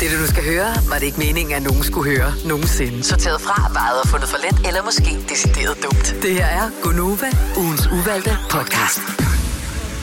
Det, du nu skal høre, var det ikke meningen, at nogen skulle høre nogensinde. Sorteret fra, vejet og fundet for let, eller måske decideret dumt. Det her er Gonova, ugens uvalgte podcast.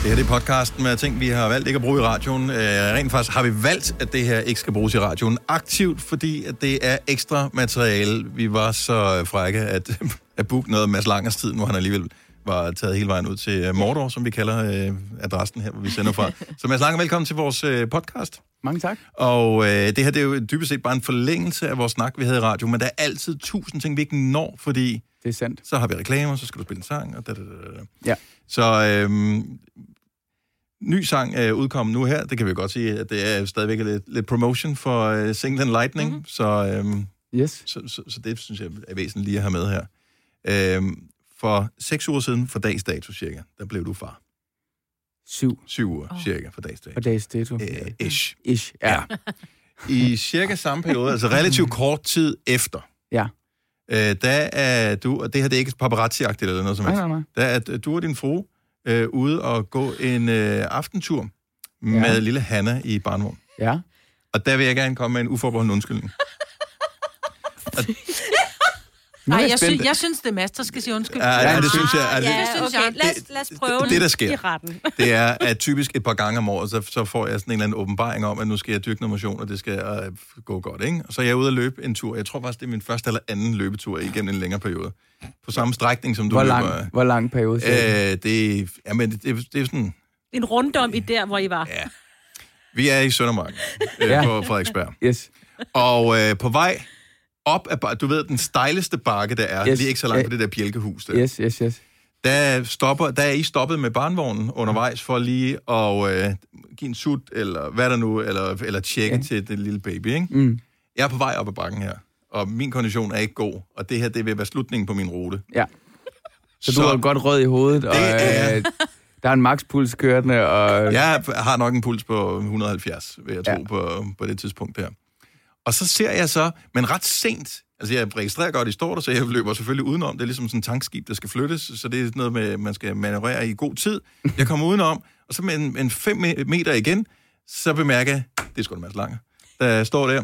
Det her det er podcasten med ting, vi har valgt ikke at bruge i radioen. Øh, rent faktisk har vi valgt, at det her ikke skal bruges i radioen aktivt, fordi at det er ekstra materiale. Vi var så frække at, at booke noget Mads Langers tid, nu han alligevel var taget hele vejen ud til øh, Mordor, som vi kalder øh, adressen her, hvor vi sender fra. Så Mads Langer, velkommen til vores øh, podcast. Mange tak. Og øh, det her det er jo dybest set bare en forlængelse af vores snak, vi havde i radio, men der er altid tusind ting, vi ikke når, fordi Det er sandt. så har vi reklamer, så skal du spille en sang, og da, da, da, da. Ja. Så øhm, ny sang er udkommet nu her. Det kan vi godt sige, at det er stadigvæk lidt, lidt promotion for øh, Singlen Lightning. Mm-hmm. Så, øhm, Yes. så, så, så det synes jeg er væsentligt lige at have med her. Øhm, for seks uger siden, for dags dato cirka, der blev du far. Syv Syv uger oh. cirka for dags dato. på dags dato. Øh, ish. Ish, ja. Ja. I cirka samme periode, altså relativt kort tid efter, Ja. øh, der er du, og det her det er ikke paparazzi-agtigt eller noget som helst, nej, nej. der er at du og din frue øh, ude og gå en øh, aftentur med Ja. lille Hanna i barnvogn. Ja. Og der vil jeg gerne komme med en uforbeholden undskyldning. Nej, jeg jeg, synes, jeg synes, det er Mads, der skal sige undskyld. Ja, ja, det synes jeg. Er det, Ja, det synes okay. jeg. Lad, os, lad os prøve det, det, der i sker, retten. det er, at typisk et par gange om året, så, så får jeg sådan en eller anden åbenbaring om, at nu skal jeg dyrke noget motion, og det skal øh, gå godt, ikke? Og så er jeg ude at løbe en tur. Jeg tror faktisk, det er min første eller anden løbetur igennem en længere periode. På samme strækning, som du Hvor løber. lang, hvor lang periode? Øh, det, er- jamen, det, det, det er sådan... En rundom i der, hvor I var. Ja. Vi er i Søndermark øh, Ja. på Frederiksberg. Yes. Og øh, på vej op af, bar- du ved, den stejleste bakke, der er, yes. Lige ikke så langt på det der bjælkehus der. Yes, yes, yes. Der, stopper, der er I stoppet med barnvognen undervejs for lige at øh, give en sut, eller hvad der nu, eller, eller tjekke ja. Til den lille baby, ikke? Mm. Jeg er på vej op ad bakken her, og min kondition er ikke god, og det her, det vil være slutningen på min rute. Ja. Så, så du er godt rød i hovedet, og er- øh, der er en makspuls kørende, og... Jeg har nok en puls på 170, vil jeg tro, ja. På, på det tidspunkt her. Og så ser jeg så, men ret sent, altså jeg registrerer godt, at I står der, så jeg løber selvfølgelig udenom. Det er ligesom sådan et tankskib, der skal flyttes, så det er noget med, man skal manøvrere i god tid. Jeg kommer udenom, og så med en, en fem me- meter igen, så bemærker jeg, det er sgu da Mads Lange, der står der.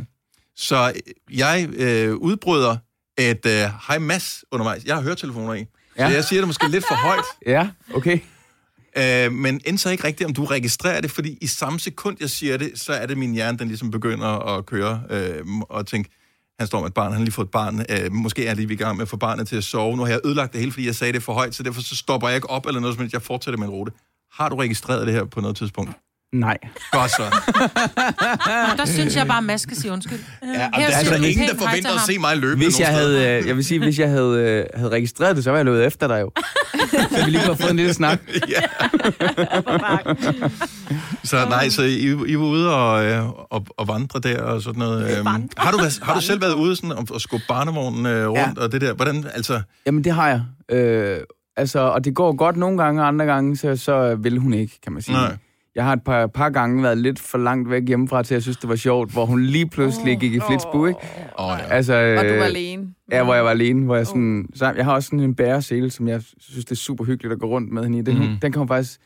Så jeg øh, udbryder et øh, hej Mads undervejs. Jeg har høretelefoner i. Ja. så jeg siger det måske lidt for højt. Ja, okay. Øh, men end så ikke rigtigt, om du registrerer det, fordi i samme sekund, jeg siger det, så er det min hjerne, den ligesom begynder at køre øh, og tænke, han står med et barn, han har lige fået et barn, øh, måske er jeg lige i gang med at få barnet til at sove. Nu har jeg ødelagt det hele, fordi jeg sagde det for højt, så derfor så stopper jeg ikke op eller noget som. Jeg fortsætter min rute. Har du registreret det her på noget tidspunkt? Nej. Godt så. Og der synes jeg bare, at Mads skal sige undskyld. Ja, og Her der er altså ingen, der forventer at se mig løbe Hvis jeg havde, øh, jeg vil sige, hvis jeg havde, øh, havde registreret det, så var jeg løbet efter dig jo. så vi lige kunne have fået en lille snak. ja. så nej, så I, I var ude og, øh, og, og vandre der og sådan noget. øhm. Har du, har du selv været ude sådan, og, og skubbe barnevognen øh, rundt ja. og det der? Hvordan, altså... Jamen, det har jeg. Øh, altså, og det går godt nogle gange, og andre gange, så, så vil hun ikke, kan man sige. Nej. Jeg har et par, par gange været lidt for langt væk hjemmefra, til jeg synes, det var sjovt, hvor hun lige pludselig gik i flitsbu, ikke? Åh, ja. Altså, Og du var øh, alene. Ja, hvor jeg var alene, hvor jeg sådan... Så jeg har også sådan en bæresele, som jeg synes, det er super hyggeligt at gå rundt med hende i. Den, mm. den kommer faktisk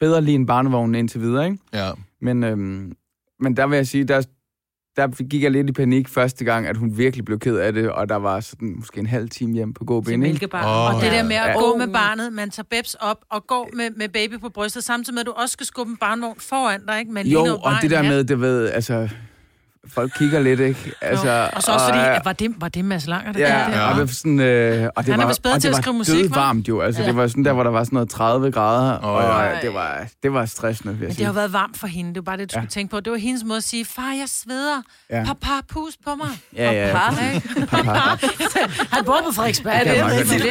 bedre lige en barnevogn indtil videre, ikke? ja. Men, øhm, men der vil jeg sige, der, der gik jeg lidt i panik første gang, at hun virkelig blev ked af det, og der var sådan måske en halv time hjem på ikke? mælkebarn. Åh, Oh, og det der med at Ja. gå med barnet, man tager babs op og går med, med baby på brystet, samtidig med, at du også skal skubbe en barnvogn foran dig, ikke? Men Jo, og det der med, det ved, altså... Folk kigger lidt, ikke? Altså, og så også fordi, og- at var det, var det Mads Langer, der Ja, det? ja. og det var sådan, øh, og det Han er var, vist bedre til det at var skrive musik, hva'? dødvarmt jo. Altså, det var sådan der, hvor der var sådan noget 30 grader, Åh, og ja. det var, det var stressende, vil jeg Men det har været varmt for hende. Det var bare det, du Ja. skulle tænke på. Det var hendes måde at sige, far, jeg sveder. Ja. Papa, pus på mig. Ja, ja, Papa, ikke? Papa. Han bor på Frederiksberg. Det meget det,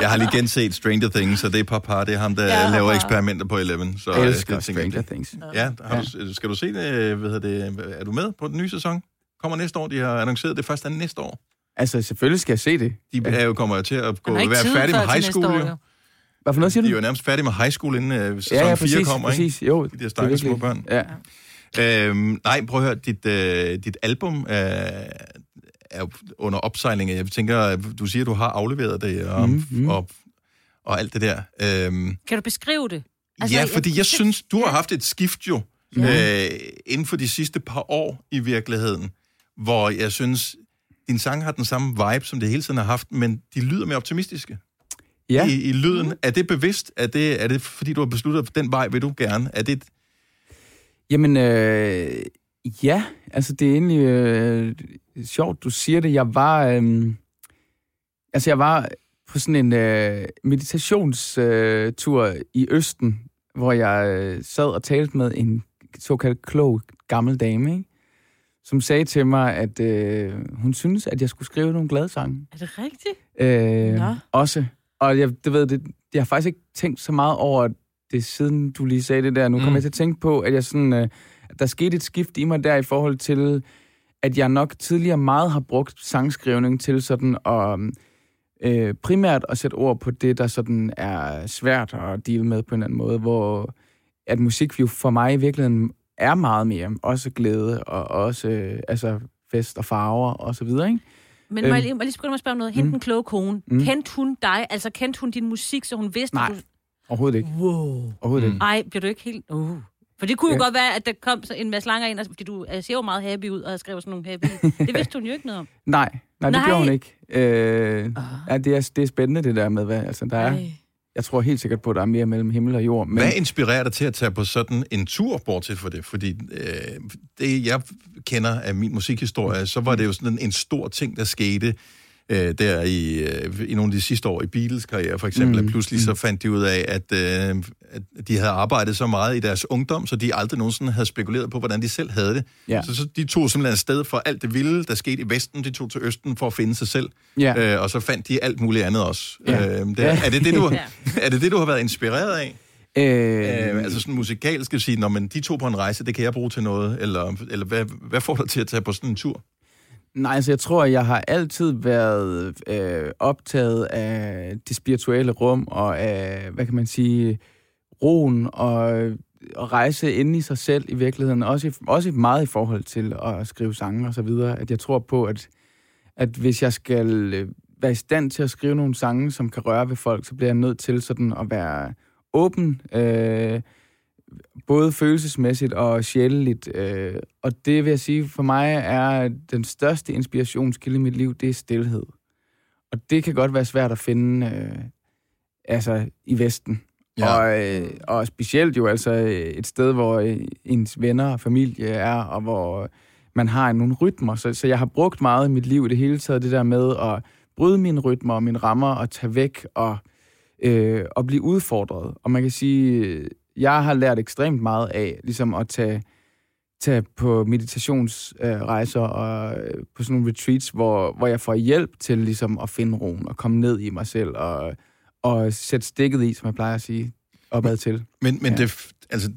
Jeg har lige genset Stranger Things, så det er papa, det er ham, der ja, Ja, laver eksperimenter på Eleven. Så, Jeg øh, elsker jeg, Stranger Things. Ja, skal du se det, hvad hedder det? Er du med på den nye sæson? Kommer næste år. De har annonceret det først er næste år. Altså, selvfølgelig skal jeg se det. De er jo kommer jo til at gå, ikke være færdige med high school. år, Jo. Hvad for noget siger De du? er jo nærmest færdige med high school, inden uh, sæson Ja, ja, 4 præcis, kommer, ikke? præcis. Jo, De der stakkels det er små børn. Ja. Øhm, nej, prøv at høre, dit, øh, dit album øh, er under opsejling. Jeg tænker, du siger, at du har afleveret det og, mm, Mhm, mhm. og, og alt det der. Øhm, Kan du beskrive det? altså, ja, fordi jeg synes, du har haft et skift jo øh, inden for de sidste par år i virkeligheden, hvor jeg synes, din sang har den samme vibe, som det hele tiden har haft, men de lyder mere optimistiske Ja. i, i lyden. Er det bevidst? Er det, er det fordi, du har besluttet, at den vej vil du gerne? Er det, Jamen, øh, ja, altså det er egentlig øh, sjovt, du siger det. Jeg var, øh, altså jeg var på sådan en øh, meditationstur øh, i Østen, hvor jeg øh, sad og talte med en såkaldt klog gammel dame, ikke? som sagde til mig, at øh, hun synes, at jeg skulle skrive nogle glade sange. Er det rigtigt? Øh, Nå. også. Og jeg, det ved, det, jeg har faktisk ikke tænkt så meget over det, siden du lige sagde det der. Nu Mm. kommer jeg til at tænke på, at jeg sådan, øh, at der skete et skift i mig der i forhold til, at jeg nok tidligere meget har brugt sangskrivning til sådan at øh, primært at sætte ord på det, der sådan er svært at deale med på en eller anden måde, hvor at musik jo for mig i virkeligheden er meget mere, også glæde og også øh, altså fest og farver og så videre, ikke? Men må jeg Øhm. lige, må jeg lige begynde at spørge om noget? Hende Mm. den kloge kone. Mm. Kendte hun dig? Altså kendte hun din musik, så hun vidste, Nej. du... Overhovedet ikke. Wow. Overhovedet Mm. ikke. Ej, bliver du ikke helt... Uh. For det kunne jo Ja. godt være, at der kom en masse langer ind, altså, fordi du øh, ser jo meget happy ud, og skriver sådan nogle happy. det vidste hun jo ikke noget om. Nej, nej, det Nej. gjorde hun ikke. Øh, Ah. ja, det, er, det er spændende, det der med, hvad, altså, der er, Ej jeg tror helt sikkert på, at der er mere mellem himmel og jord. Men, Hvad inspirerer dig til at tage på sådan en tur, bortset for det? Fordi øh, det, jeg kender af min musikhistorie, så var det jo sådan en, en stor ting, der skete øh, der i, øh, i nogle af de sidste år i Beatles karriere, for eksempel. Mm. Mm. Pludselig så fandt de ud af, at, øh, at de havde arbejdet så meget i deres ungdom, så de aldrig nogensinde havde spekuleret på, hvordan de selv havde det. Ja. Så, så de tog simpelthen afsted for alt det vilde, der skete i Vesten. De tog til Østen for at finde sig selv. ja. Øh, og så fandt de alt muligt andet også. Ja. Øh, det, er, det det, du, er det det, du har været inspireret af? øh, Øh, altså sådan musikalsk skal sige, når man de to på en rejse, det kan jeg bruge til noget, eller, eller hvad, hvad får dig til at tage på sådan en tur? Nej, altså jeg tror, jeg har altid været øh, optaget af det spirituelle rum, og af, hvad kan man sige, roen og at rejse ind i sig selv i virkeligheden. Også, i, også meget i forhold til at skrive sange og så videre. At jeg tror på, at, at hvis jeg skal øh, være i stand til at skrive nogle sange, som kan røre ved folk, så bliver jeg nødt til sådan at være åben, øh, både følelsesmæssigt og sjæleligt. Øh, og det vil jeg sige, for mig er den største inspirationskilde i mit liv, det er stillhed. Og det kan godt være svært at finde øh, altså i Vesten. Ja. Og, øh, og specielt jo altså et sted, hvor øh, ens venner og familie er, og hvor man har nogle rytmer. Så, så jeg har brugt meget i mit liv i det hele taget, det der med at bryde mine rytmer og mine rammer og tage væk og, øh, og blive udfordret. Og man kan sige, jeg har lært ekstremt meget af ligesom at tage, tage på meditationsrejser øh, og øh, på sådan nogle retreats, hvor, hvor jeg får hjælp til ligesom at finde roen og komme ned i mig selv og, og sætte stikket i, som jeg plejer at sige, opad til. Men, men Ja. det, altså,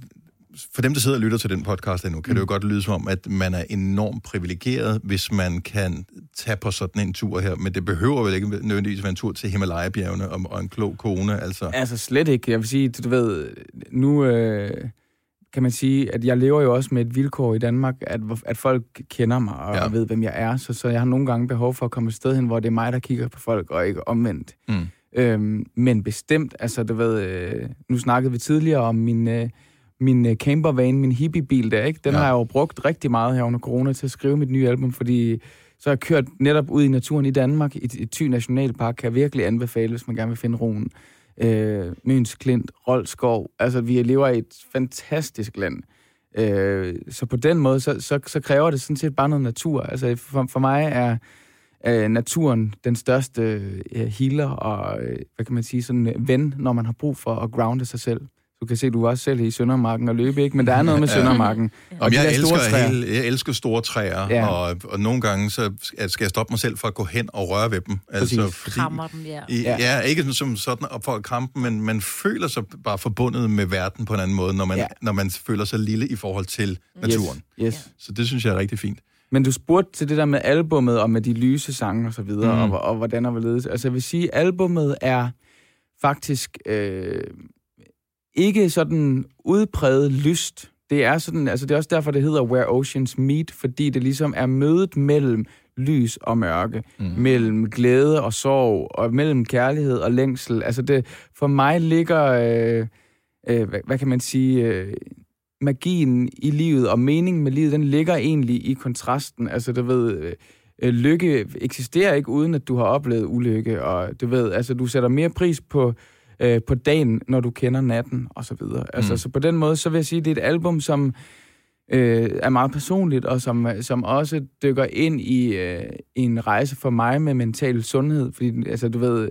for dem, der sidder og lytter til den podcast endnu, kan mm. det jo godt lyde som om, at man er enormt privilegeret, hvis man kan tage på sådan en tur her. Men det behøver vel ikke nødvendigvis være en tur til Himalaya-bjergene og, og en klog kone, altså. Altså slet ikke. Jeg vil sige, du ved, nu øh, kan man sige, at jeg lever jo også med et vilkår i Danmark, at, at folk kender mig og, Ja. ved, hvem jeg er. Så, så jeg har nogle gange behov for at komme et sted hen, hvor det er mig, der kigger på folk, og ikke omvendt. Mm. Øhm, men bestemt, altså du ved, øh, nu snakkede vi tidligere om min, øh, min øh, campervan, min hippiebil der, ikke? Den Ja. har jeg jo brugt rigtig meget her under corona til at skrive mit nye album, fordi så har jeg kørt netop ud i naturen i Danmark, i, i Thy Nationalpark, kan jeg virkelig anbefale, hvis man gerne vil finde roen. Øh, Møns Klint, Roldskov, altså vi lever i et fantastisk land. Øh, så på den måde, så, så, så kræver det sådan set bare noget natur. Altså for, for mig er øh, naturen den største øh, healer og, øh, hvad kan man sige, sådan øh, ven, når man har brug for at grounde sig selv. Du kan se, du var også selv i Søndermarken og løbe, ikke? Men der er noget med Ja. Søndermarken. Og de jeg der store elsker, træer. hele, jeg elsker store træer, ja. Ja. og, og nogle gange så skal jeg stoppe mig selv for at gå hen og røre ved dem. Altså, Præcis. fordi, Krammer dem, ja. I, ja. Ja. ja, ikke som sådan op for at krampe, dem, men man føler sig bare forbundet med verden på en anden måde, når man, ja. Ja. når man føler sig lille i forhold til naturen. Yes, yes. Så det synes jeg er rigtig fint. Men du spurgte til det der med albummet og med de lyse sange og så videre, mm. og, og hvordan og hvorledes. Altså jeg vil sige, albummet er faktisk øh, ikke sådan udpræget lyst. Det er sådan, altså det er også derfor, det hedder Where Oceans Meet, fordi det ligesom er mødet mellem lys og mørke, Mm. mellem glæde og sorg, og mellem kærlighed og længsel. Altså det, for mig ligger, øh, øh, hvad, hvad kan man sige, øh, magien i livet og meningen med livet, den ligger egentlig i kontrasten. Altså, du ved, øh, øh, lykke eksisterer ikke, uden at du har oplevet ulykke, og du ved, altså, du sætter mere pris på, øh, på dagen, når du kender natten, og så videre. Altså, Mm. så på den måde, så vil jeg sige, at det er et album, som øh, er meget personligt, og som, som også dykker ind i, øh, i en rejse for mig med mental sundhed. Fordi, altså, du ved,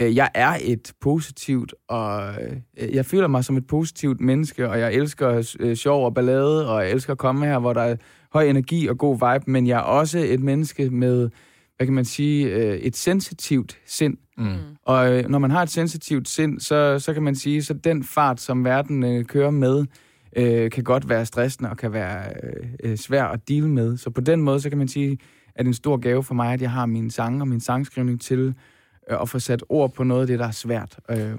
øh, jeg er et positivt, og øh, jeg føler mig som et positivt menneske, og jeg elsker øh, sjov og ballade, og jeg elsker at komme her, hvor der er høj energi og god vibe, men jeg er også et menneske med, hvad kan man sige, øh, et sensitivt sind. Mm. Og øh, når man har et sensitivt sind, så, så kan man sige, så den fart, som verden øh, kører med, øh, kan godt være stressende og kan være øh, svær at deale med. Så på den måde, så kan man sige, at det er en stor gave for mig, at jeg har min sang og min sangskrivning til øh, at få sat ord på noget af det, der er svært. Øh,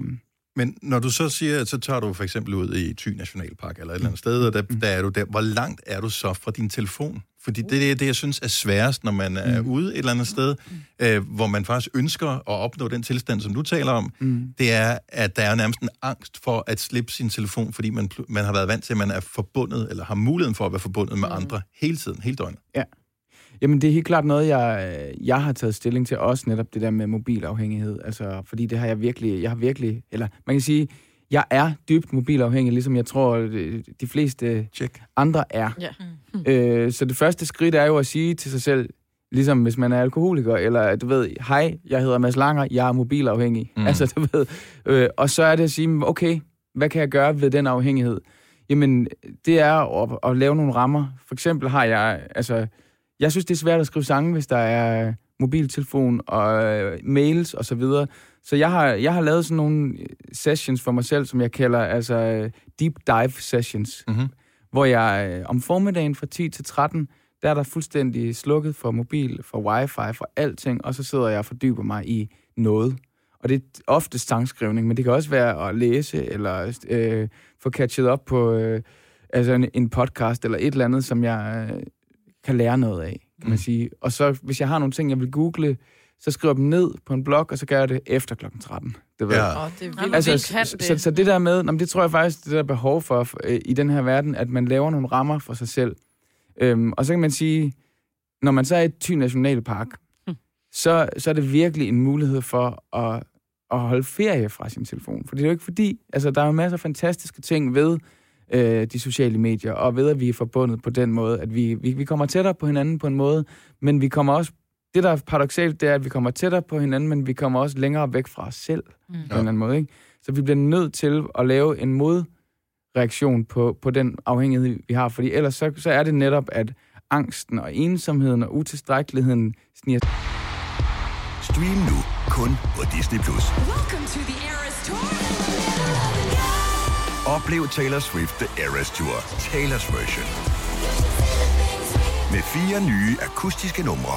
Men når du så siger, at så tager du for eksempel ud i Thy Nationalpark eller et eller andet sted, og der, der er du der. Hvor langt er du så fra din telefon? Fordi det er det, jeg synes er sværest, når man er ude et eller andet sted, øh, hvor man faktisk ønsker at opnå den tilstand, som du taler om. mm. Det er, at der er nærmest en angst for at slippe sin telefon, fordi man, man har været vant til, at man er forbundet, eller har muligheden for at være forbundet med andre hele tiden, hele døgnet. Jamen, det er helt klart noget, jeg, jeg har taget stilling til, også netop det der med mobilafhængighed. Altså, fordi det har jeg virkelig, jeg har virkelig, eller man kan sige, jeg er dybt mobilafhængig, ligesom jeg tror, øh, de fleste Check. andre er. Ja. Øh, så det første skridt er jo at sige til sig selv, ligesom hvis man er alkoholiker, eller du ved, hej, jeg hedder Mads Langer, jeg er mobilafhængig. Mm. Mm. Altså, du ved, øh, og så er det at sige, okay, hvad kan jeg gøre ved den afhængighed? Jamen, det er at, at lave nogle rammer. For eksempel har jeg, altså, jeg synes, det er svært at skrive sange, hvis der er mobiltelefon og øh, mails og så videre. Så jeg har, jeg har lavet sådan nogle sessions for mig selv, som jeg kalder altså øh, deep dive sessions Mm-hmm. hvor jeg øh, om formiddagen fra 10 til 13, der er der fuldstændig slukket for mobil, for wifi, for alting, og så sidder jeg og fordyber mig i noget. Og det er ofte sangskrivning, men det kan også være at læse, eller øh, få catchet op på øh, altså en, en podcast, eller et eller andet, som jeg øh, kan lære noget af, kan man Mm. sige. Og så, hvis jeg har nogle ting, jeg vil google, så skriver jeg dem ned på en blog, og så gør jeg det efter klokken 13. Det ved Ja. jeg. Åh, det er vildt. Jamen, Altså, kan så, det. så, så det der med, nå, men det tror jeg faktisk, det der er behov for øh, i den her verden, at man laver nogle rammer for sig selv. Øhm, og så kan man sige, når man så er i Thy Nationalpark, Hm. så, så er det virkelig en mulighed for at, at holde ferie fra sin telefon. For det er jo ikke fordi, altså der er jo masser af fantastiske ting ved øh, de sociale medier, og ved at vi er forbundet på den måde, at vi, vi, vi kommer tættere på hinanden på en måde, men vi kommer også, det der er paradoxalt, det er, at vi kommer tættere på hinanden, men vi kommer også længere væk fra os selv Mm. på en eller anden måde. Ikke? Så vi bliver nødt til at lave en modreaktion på, på den afhængighed, vi har, fordi ellers så, så er det netop, at angsten og ensomheden og utilstrækkeligheden sniger Stream nu kun på Disney+. Plus. Oplev Taylor Swift The Eras Tour, Taylor's version. Med fire nye akustiske numre.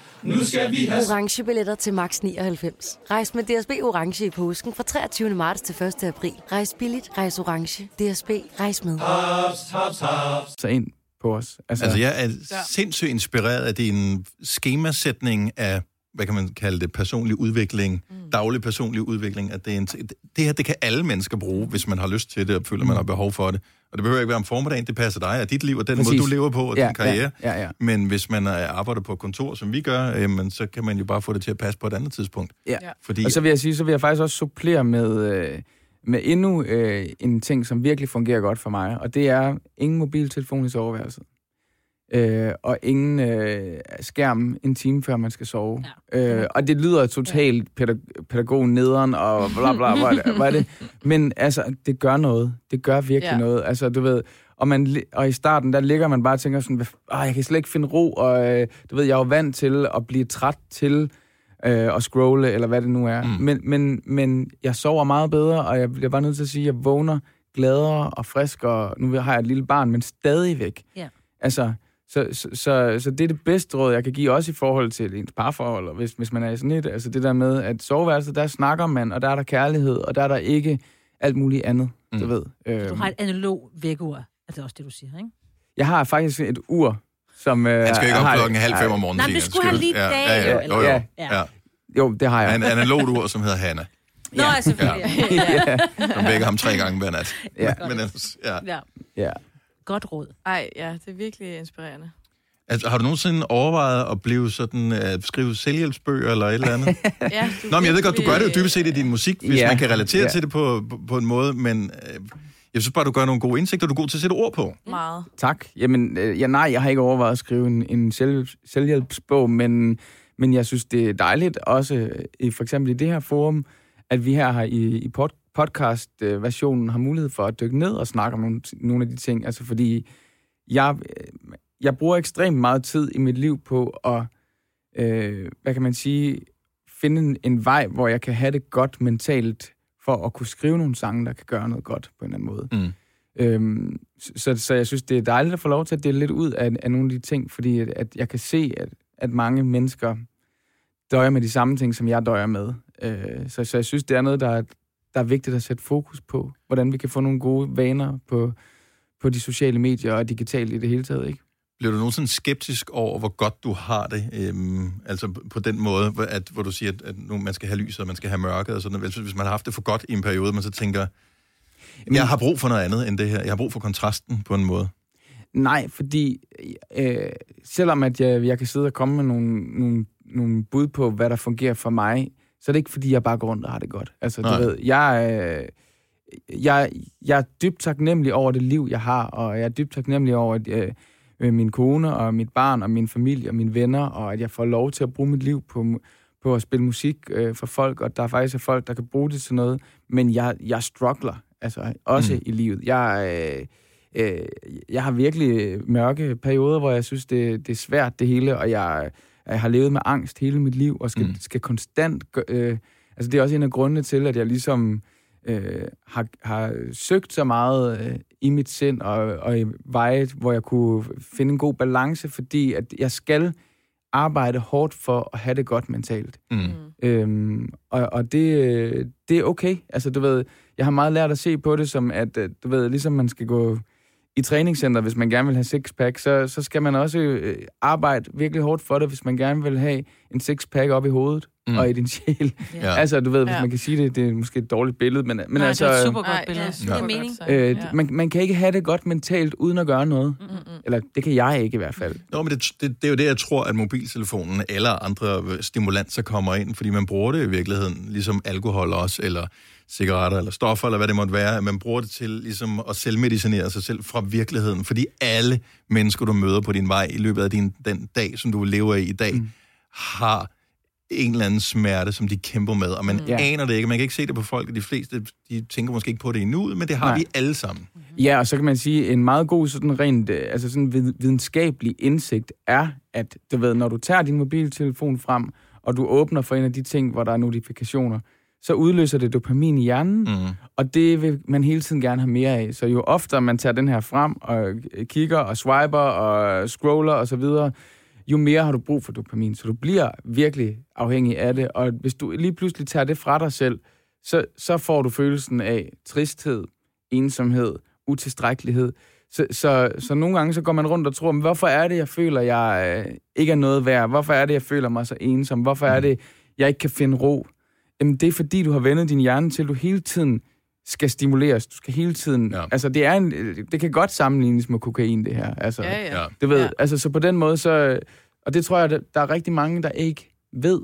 Nu skal vi have... Orange billetter til max 99. Rejs med DSB Orange i påsken fra 23. marts til 1. april. Rejs billigt, rejs orange. DSB, rejs med. Haps, haps, haps. sig ind på os. Altså, jeg er sindssygt inspireret af din skemasætning af, hvad kan man kalde det, personlig udvikling, mm. daglig personlig udvikling. At det, er en, det her, det kan alle mennesker bruge, hvis man har lyst til det, og føler, man har behov for det. Og det behøver ikke være om formiddagen, det passer dig og dit liv, og den Præcis. måde, du lever på, og Ja, din karriere. ja, ja, ja. Men hvis man er- arbejder på et kontor, som vi gør, jamen, så kan man jo bare få det til at passe på et andet tidspunkt. Ja. Fordi, Og så vil jeg sige, så vil jeg faktisk også supplere med, øh, med endnu øh, en ting, som virkelig fungerer godt for mig, og det er ingen mobiltelefon i soveværelset. Øh, og ingen øh, skærm en time før man skal sove. Ja. Øh, og det lyder totalt pædag- pædagog nederen og bla bla, hvad er det, er? Men altså, det gør noget. Det gør virkelig Ja. noget. Altså, du ved, og, man, og i starten, der ligger man bare og tænker sådan, "Hvad- "Åh, jeg kan slet ikke finde ro, og øh, du ved, jeg er jo vant til at blive træt til øh, at scrolle, eller hvad det nu er. Mm. Men, men, men jeg sover meget bedre, og jeg bliver bare nødt til at sige, at jeg vågner gladere og frisk, og nu har jeg et lille barn, men stadigvæk. Ja. Altså, så, så, så, så det er det bedste råd, jeg kan give, også i forhold til ens parforhold, og hvis, hvis man er i sådan et, altså det der med, at soveværelset, der snakker man, og der er der kærlighed, og der er der ikke alt muligt andet, mm. du ved. Øh, Du har et analog vækkeur. Er det også det, du siger, ikke? jeg har faktisk et ur, som... Øh, Han skal ikke op klokken halv fem om morgenen. Nej, men det skulle han lige ja, dag, Ja, ja, jo, jo, Ja. ja. Jo, det har jeg. En analogt ur, som hedder Hanna. Nå, ja. selvfølgelig. ja. Som vækker ham tre gange hver nat. Ja. Men ellers, ja. ja. ja. Godt råd. Ej, ja, det er virkelig inspirerende. Altså, har du nogensinde overvejet at blive sådan, uh, skrive selvhjælpsbøger eller et eller andet? Ja, du Nå, men jeg ved godt, du gør det jo dybest set i din musik, hvis Ja. man kan relatere Ja. til det på, på, på en måde, men øh, jeg synes bare, du gør nogle gode indsigter, du er god til at sætte ord på. Meget. Tak. Jamen, øh, ja, nej, jeg har ikke overvejet at skrive en, en selv, selvhjælpsbog, men, men jeg synes, det er dejligt også, øh, i, for eksempel i det her forum, at vi her har i, i pod, podcast-versionen har mulighed for at dykke ned og snakke om nogle, nogle af de ting. Altså, fordi jeg, øh, jeg bruger ekstremt meget tid i mit liv på at, øh, hvad kan man sige, finde en, en vej, hvor jeg kan have det godt mentalt, for at kunne skrive nogle sange, der kan gøre noget godt på en eller anden måde. Mm. Øhm, så, så jeg synes, det er dejligt at få lov til at dele lidt ud af, af nogle af de ting, fordi at, at jeg kan se, at, at mange mennesker døjer med de samme ting, som jeg døjer med. Øh, så, så jeg synes, det er noget, der er, der er vigtigt at sætte fokus på, hvordan vi kan få nogle gode vaner på, på de sociale medier og digitalt i det hele taget. Ikke? Bliver du nogensinde skeptisk over, hvor godt du har det? Øhm, altså på den måde, at, hvor du siger, at, nu man skal have lyset, og man skal have mørket og sådan noget. Hvis, man har haft det for godt i en periode, man så tænker, jeg har brug for noget andet end det her. Jeg har brug for kontrasten på en måde. Nej, fordi øh, selvom at jeg, jeg kan sidde og komme med nogle, nogle, nogle bud på, hvad der fungerer for mig, så er det ikke, fordi jeg bare går rundt og har det godt. Altså, Nej. du ved, jeg, øh, jeg, jeg er dybt taknemmelig over det liv, jeg har, og jeg er dybt taknemmelig over at, øh, øh, min kone og mit barn og min familie og mine venner, og at jeg får lov til at bruge mit liv på, på at spille musik øh, for folk, og der er faktisk er folk, der kan bruge det til noget, men jeg, jeg struggler altså også Mm. i livet. Jeg, øh, øh, jeg har virkelig mørke perioder, hvor jeg synes, det, det er svært det hele, og jeg, jeg har levet med angst hele mit liv, og skal, Mm. skal konstant... Øh, altså det er også en af grundene til, at jeg ligesom øh, har, har søgt så meget øh, i mit sind og, og i veje, hvor jeg kunne finde en god balance, fordi at jeg skal arbejde hårdt for at have det godt mentalt. Mm. Øhm, og og det, det er okay. Altså, du ved, jeg har meget lært at se på det som, at øh, du ved, ligesom man skal gå i træningscenter, hvis man gerne vil have sixpack, så, så skal man også øh, arbejde virkelig hårdt for det, hvis man gerne vil have en sixpack op i hovedet Mm. mm. og i din sjæl. Ja. Altså, du ved, hvis Ja. man kan sige det, det er måske et dårligt billede, men, men Nej, altså... det er et super godt billede. ja, super Ja. godt mening. Øh, Ja. man, man kan ikke have det godt mentalt, uden at gøre noget. Mm-mm. Eller det kan jeg ikke i hvert fald. Nå, men det, det, det er jo det, jeg tror, at mobiltelefonen eller andre stimulanser kommer ind, fordi man bruger det i virkeligheden, ligesom alkohol også, eller cigaretter, eller stoffer, eller hvad det måtte være, at man bruger det til ligesom at selvmedicinere sig selv fra virkeligheden, fordi alle mennesker, du møder på din vej i løbet af din, den dag, som du lever i i dag, mm. har en eller anden smerte, som de kæmper med, og man mm. Aner det ikke. Man kan ikke se det på folk, og de fleste de tænker måske ikke på det endnu, men det har Nej. vi alle sammen. Ja, og så kan man sige, en meget god sådan rent, øh, altså sådan vid- videnskabelig indsigt er, at du ved, når du tager din mobiltelefon frem, og du åbner for en af de ting, hvor der er notifikationer, så udløser det dopamin i hjernen, Mm. og det vil man hele tiden gerne have mere af. Så jo oftere man tager den her frem og kigger og swiper og scroller og så videre, jo mere har du brug for dopamin. Så du bliver virkelig afhængig af det, og hvis du lige pludselig tager det fra dig selv, så, så får du følelsen af tristhed, ensomhed, utilstrækkelighed. Så, så, så nogle gange så går man rundt og tror, men hvorfor er det, jeg føler, jeg øh, ikke er noget værd? Hvorfor er det, jeg føler mig så ensom? Hvorfor er det, jeg ikke kan finde ro? Jamen, det er fordi, du har vendet din hjerne til, at du hele tiden skal stimuleres. Du skal hele tiden... Ja. Altså, det, er en, det kan godt sammenlignes med kokain, det her. Altså, Ja, ja. Du ved, Ja. altså, så på den måde, så... Og det tror jeg, der, der er rigtig mange, der ikke ved.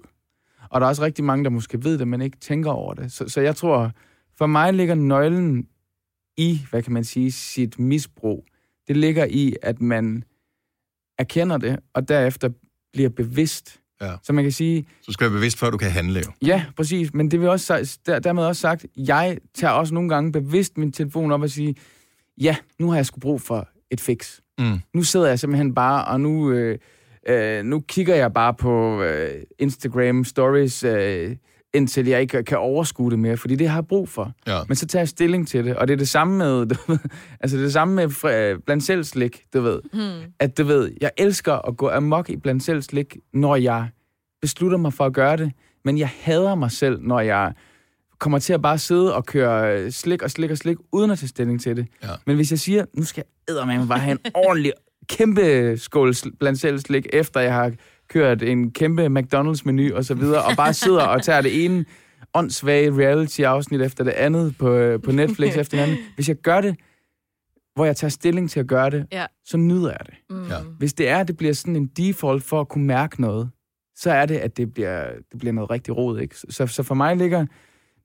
Og der er også rigtig mange, der måske ved det, men ikke tænker over det. Så, så jeg tror, For mig ligger nøglen i, hvad kan man sige, sit misbrug. Det ligger i, at man erkender det, og derefter bliver bevidst. Ja. Så man kan sige, Så du skal være bevidst, før du kan handle jo. Ja, præcis. Men det vil også der, dermed også sagt, jeg tager også nogle gange bevidst min telefon op og siger, ja, nu har jeg sgu brug for et fix. Mm. Nu sidder jeg simpelthen bare, og nu, øh, øh, nu kigger jeg bare på øh, Instagram stories, øh, indtil jeg ikke kan overskue det mere, fordi det har jeg brug for. Ja. Men så tager jeg stilling til det, og det er det samme med, du ved, altså det er det samme med fri- blandt selv slik, du ved. Hmm. At du ved, jeg elsker at gå amok i blandt selv slik, når jeg beslutter mig for at gøre det, men jeg hader mig selv, når jeg kommer til at bare sidde og køre øh, slik og slik og slik, uden at tage stilling til det. Ja. Men hvis jeg siger, nu skal jeg eddermame bare have en ordentlig, kæmpe skål blandt selv slik, efter jeg har kørt en kæmpe McDonald's-menu og så videre, og bare sidder og tager det ene åndssvage reality-afsnit efter det andet på, øh, på Netflix efter det andet. Hvis jeg gør det, hvor jeg tager stilling til at gøre det, Ja. så nyder jeg det. Mm. Ja. Hvis det er, at det bliver sådan en default for at kunne mærke noget, så er det, at det bliver, det bliver noget rigtig rod. Ikke? Så, så for mig ligger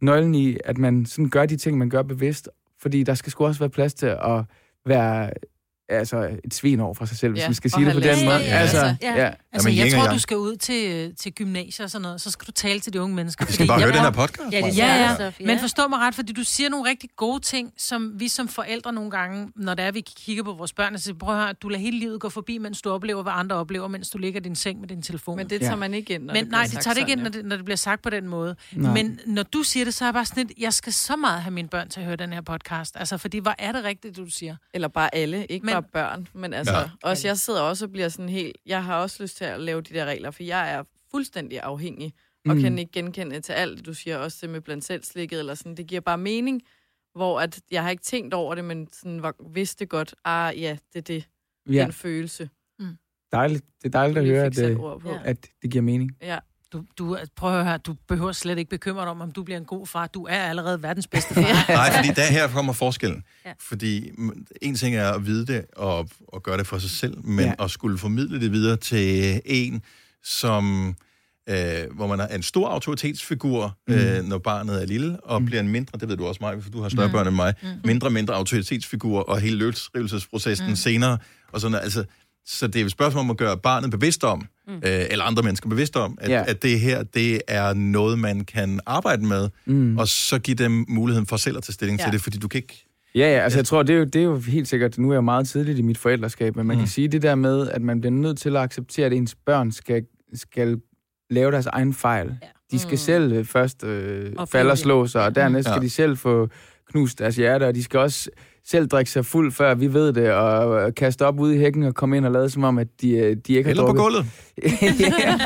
nøglen i, at man sådan gør de ting, man gør bevidst, fordi der skal sgu også være plads til at være altså, et svin over for sig selv, hvis Ja, man skal og sige det på den laster. måde. Ja, Altså, altså, ja. ja. Altså, Jamen, jeg tror, du skal ud til, til gymnasier og sådan noget, så skal du tale til de unge mennesker. Du skal bare jeg høre den her podcast. Ja, det. Ja, ja. Men forstå mig ret, fordi du siger nogle rigtig gode ting, som vi som forældre nogle gange, når det er, vi kigger på vores børn, og siger, prøv at høre, du lader hele livet gå forbi, mens du oplever, hvad andre oplever, mens du ligger i din seng med din telefon. Men det Ja. tager man ikke ind, når Men det nej, det tager det ikke ind, når det, når det bliver sagt på den måde. Nej. Men når du siger det, så er jeg bare sådan lidt, jeg skal så meget have mine børn til at høre den her podcast. Altså, fordi hvor er det rigtigt, det du siger? Eller bare alle, ikke Men- men, børn. Men altså, Ja. også, jeg sidder også og bliver sådan helt... Jeg har også lyst til at lave de der regler, for jeg er fuldstændig afhængig. Og Mm. kan ikke genkende til alt, det, du siger. Også det med blandt selv slikket, eller sådan. Det giver bare mening, hvor at jeg har ikke tænkt over det, men sådan var, vidste godt, ah ja, det er det. ja. Den følelse. Dejligt. Det er dejligt at høre, at, øh, at det giver mening. Ja. Du, du, prøv at høre, du behøver slet ikke bekymre dig om, om du bliver en god far. Du er allerede verdens bedste far. Nej, fordi der her kommer forskellen. Ja. Fordi en ting er at vide det og, og gøre det for sig selv, men Ja. at skulle formidle det videre til en, som, øh, hvor man er en stor autoritetsfigur, mm. øh, når barnet er lille, og mm. bliver en mindre, det ved du også mig, for du har større mm. børn end mig, mm. mindre og mindre autoritetsfigur, og hele løsrivelsesprocessen mm. senere, og sådan altså, så det er et spørgsmål om at gøre barnet bevidst om, mm. øh, eller andre mennesker bevidst om, at, ja. at det her, det er noget, man kan arbejde med, Mm. og så give dem muligheden for selv at tage stilling. Ja. til det, fordi du kan ikke... Ja, ja, altså jeg tror, det er, jo, det er jo helt sikkert, nu er jeg meget tidligt i mit forældreskab, men man mm. kan sige det der med, at man bliver nødt til at acceptere, at ens børn skal, skal lave deres egen fejl. Ja. De skal Mm. selv øh, først øh, falde og slå sig, og dernæst Ja. skal de selv få knust deres hjerte, og de skal også selv drikke sig fuld, før vi ved det, og kaste op ude i hækken og komme ind og lade som om, at de, øh, de ikke har Eller på drukket. gulvet. ja.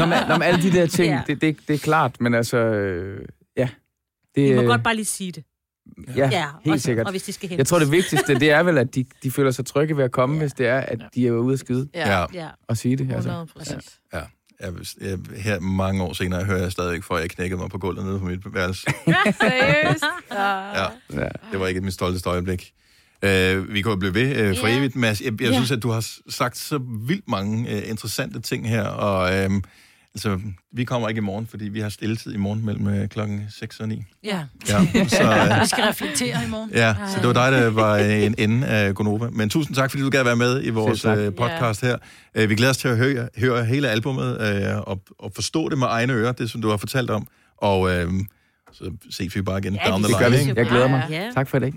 Nå, men, nå, men alle de der ting, Ja. det, det, det er klart, men altså, øh, ja. Det, Vi må øh, godt bare lige sige det. ja, Ja, helt og, sikkert. Og hvis de skal hentes. Jeg tror, det vigtigste, det er vel, at de, de føler sig trygge ved at komme, ja. hvis det er, at de er ude at skyde Ja. Ja. og sige det. Altså. 100 procent. ja. Jeg, jeg, her mange år senere hører jeg stadig for, at jeg knækkede mig på gulvet nede på mit værelse. Seriøst? Ja, Ja. det var ikke mit stolteste øjeblik. Uh, vi kan jo blive ved uh, for Ja. evigt, Mads. Jeg, jeg Ja. synes, at du har sagt så vildt mange uh, interessante ting her, og um, altså, vi kommer ikke i morgen, fordi vi har stilletid i morgen mellem uh, klokken 6 og 9. Ja. Ja, så, uh, Vi skal reflektere i morgen. Ja, så det var dig, der var øh, en ende af Gonova. Men tusind tak, fordi du gad være med i vores Selv øh, podcast her. Øh, Vi glæder os til at høre, høre hele albumet øh, og, og forstå det med egne ører, det som du har fortalt om. Og øh, så ses vi bare igen Ja, down the Det gør vi. Jeg glæder mig. Ja. Tak for i dag.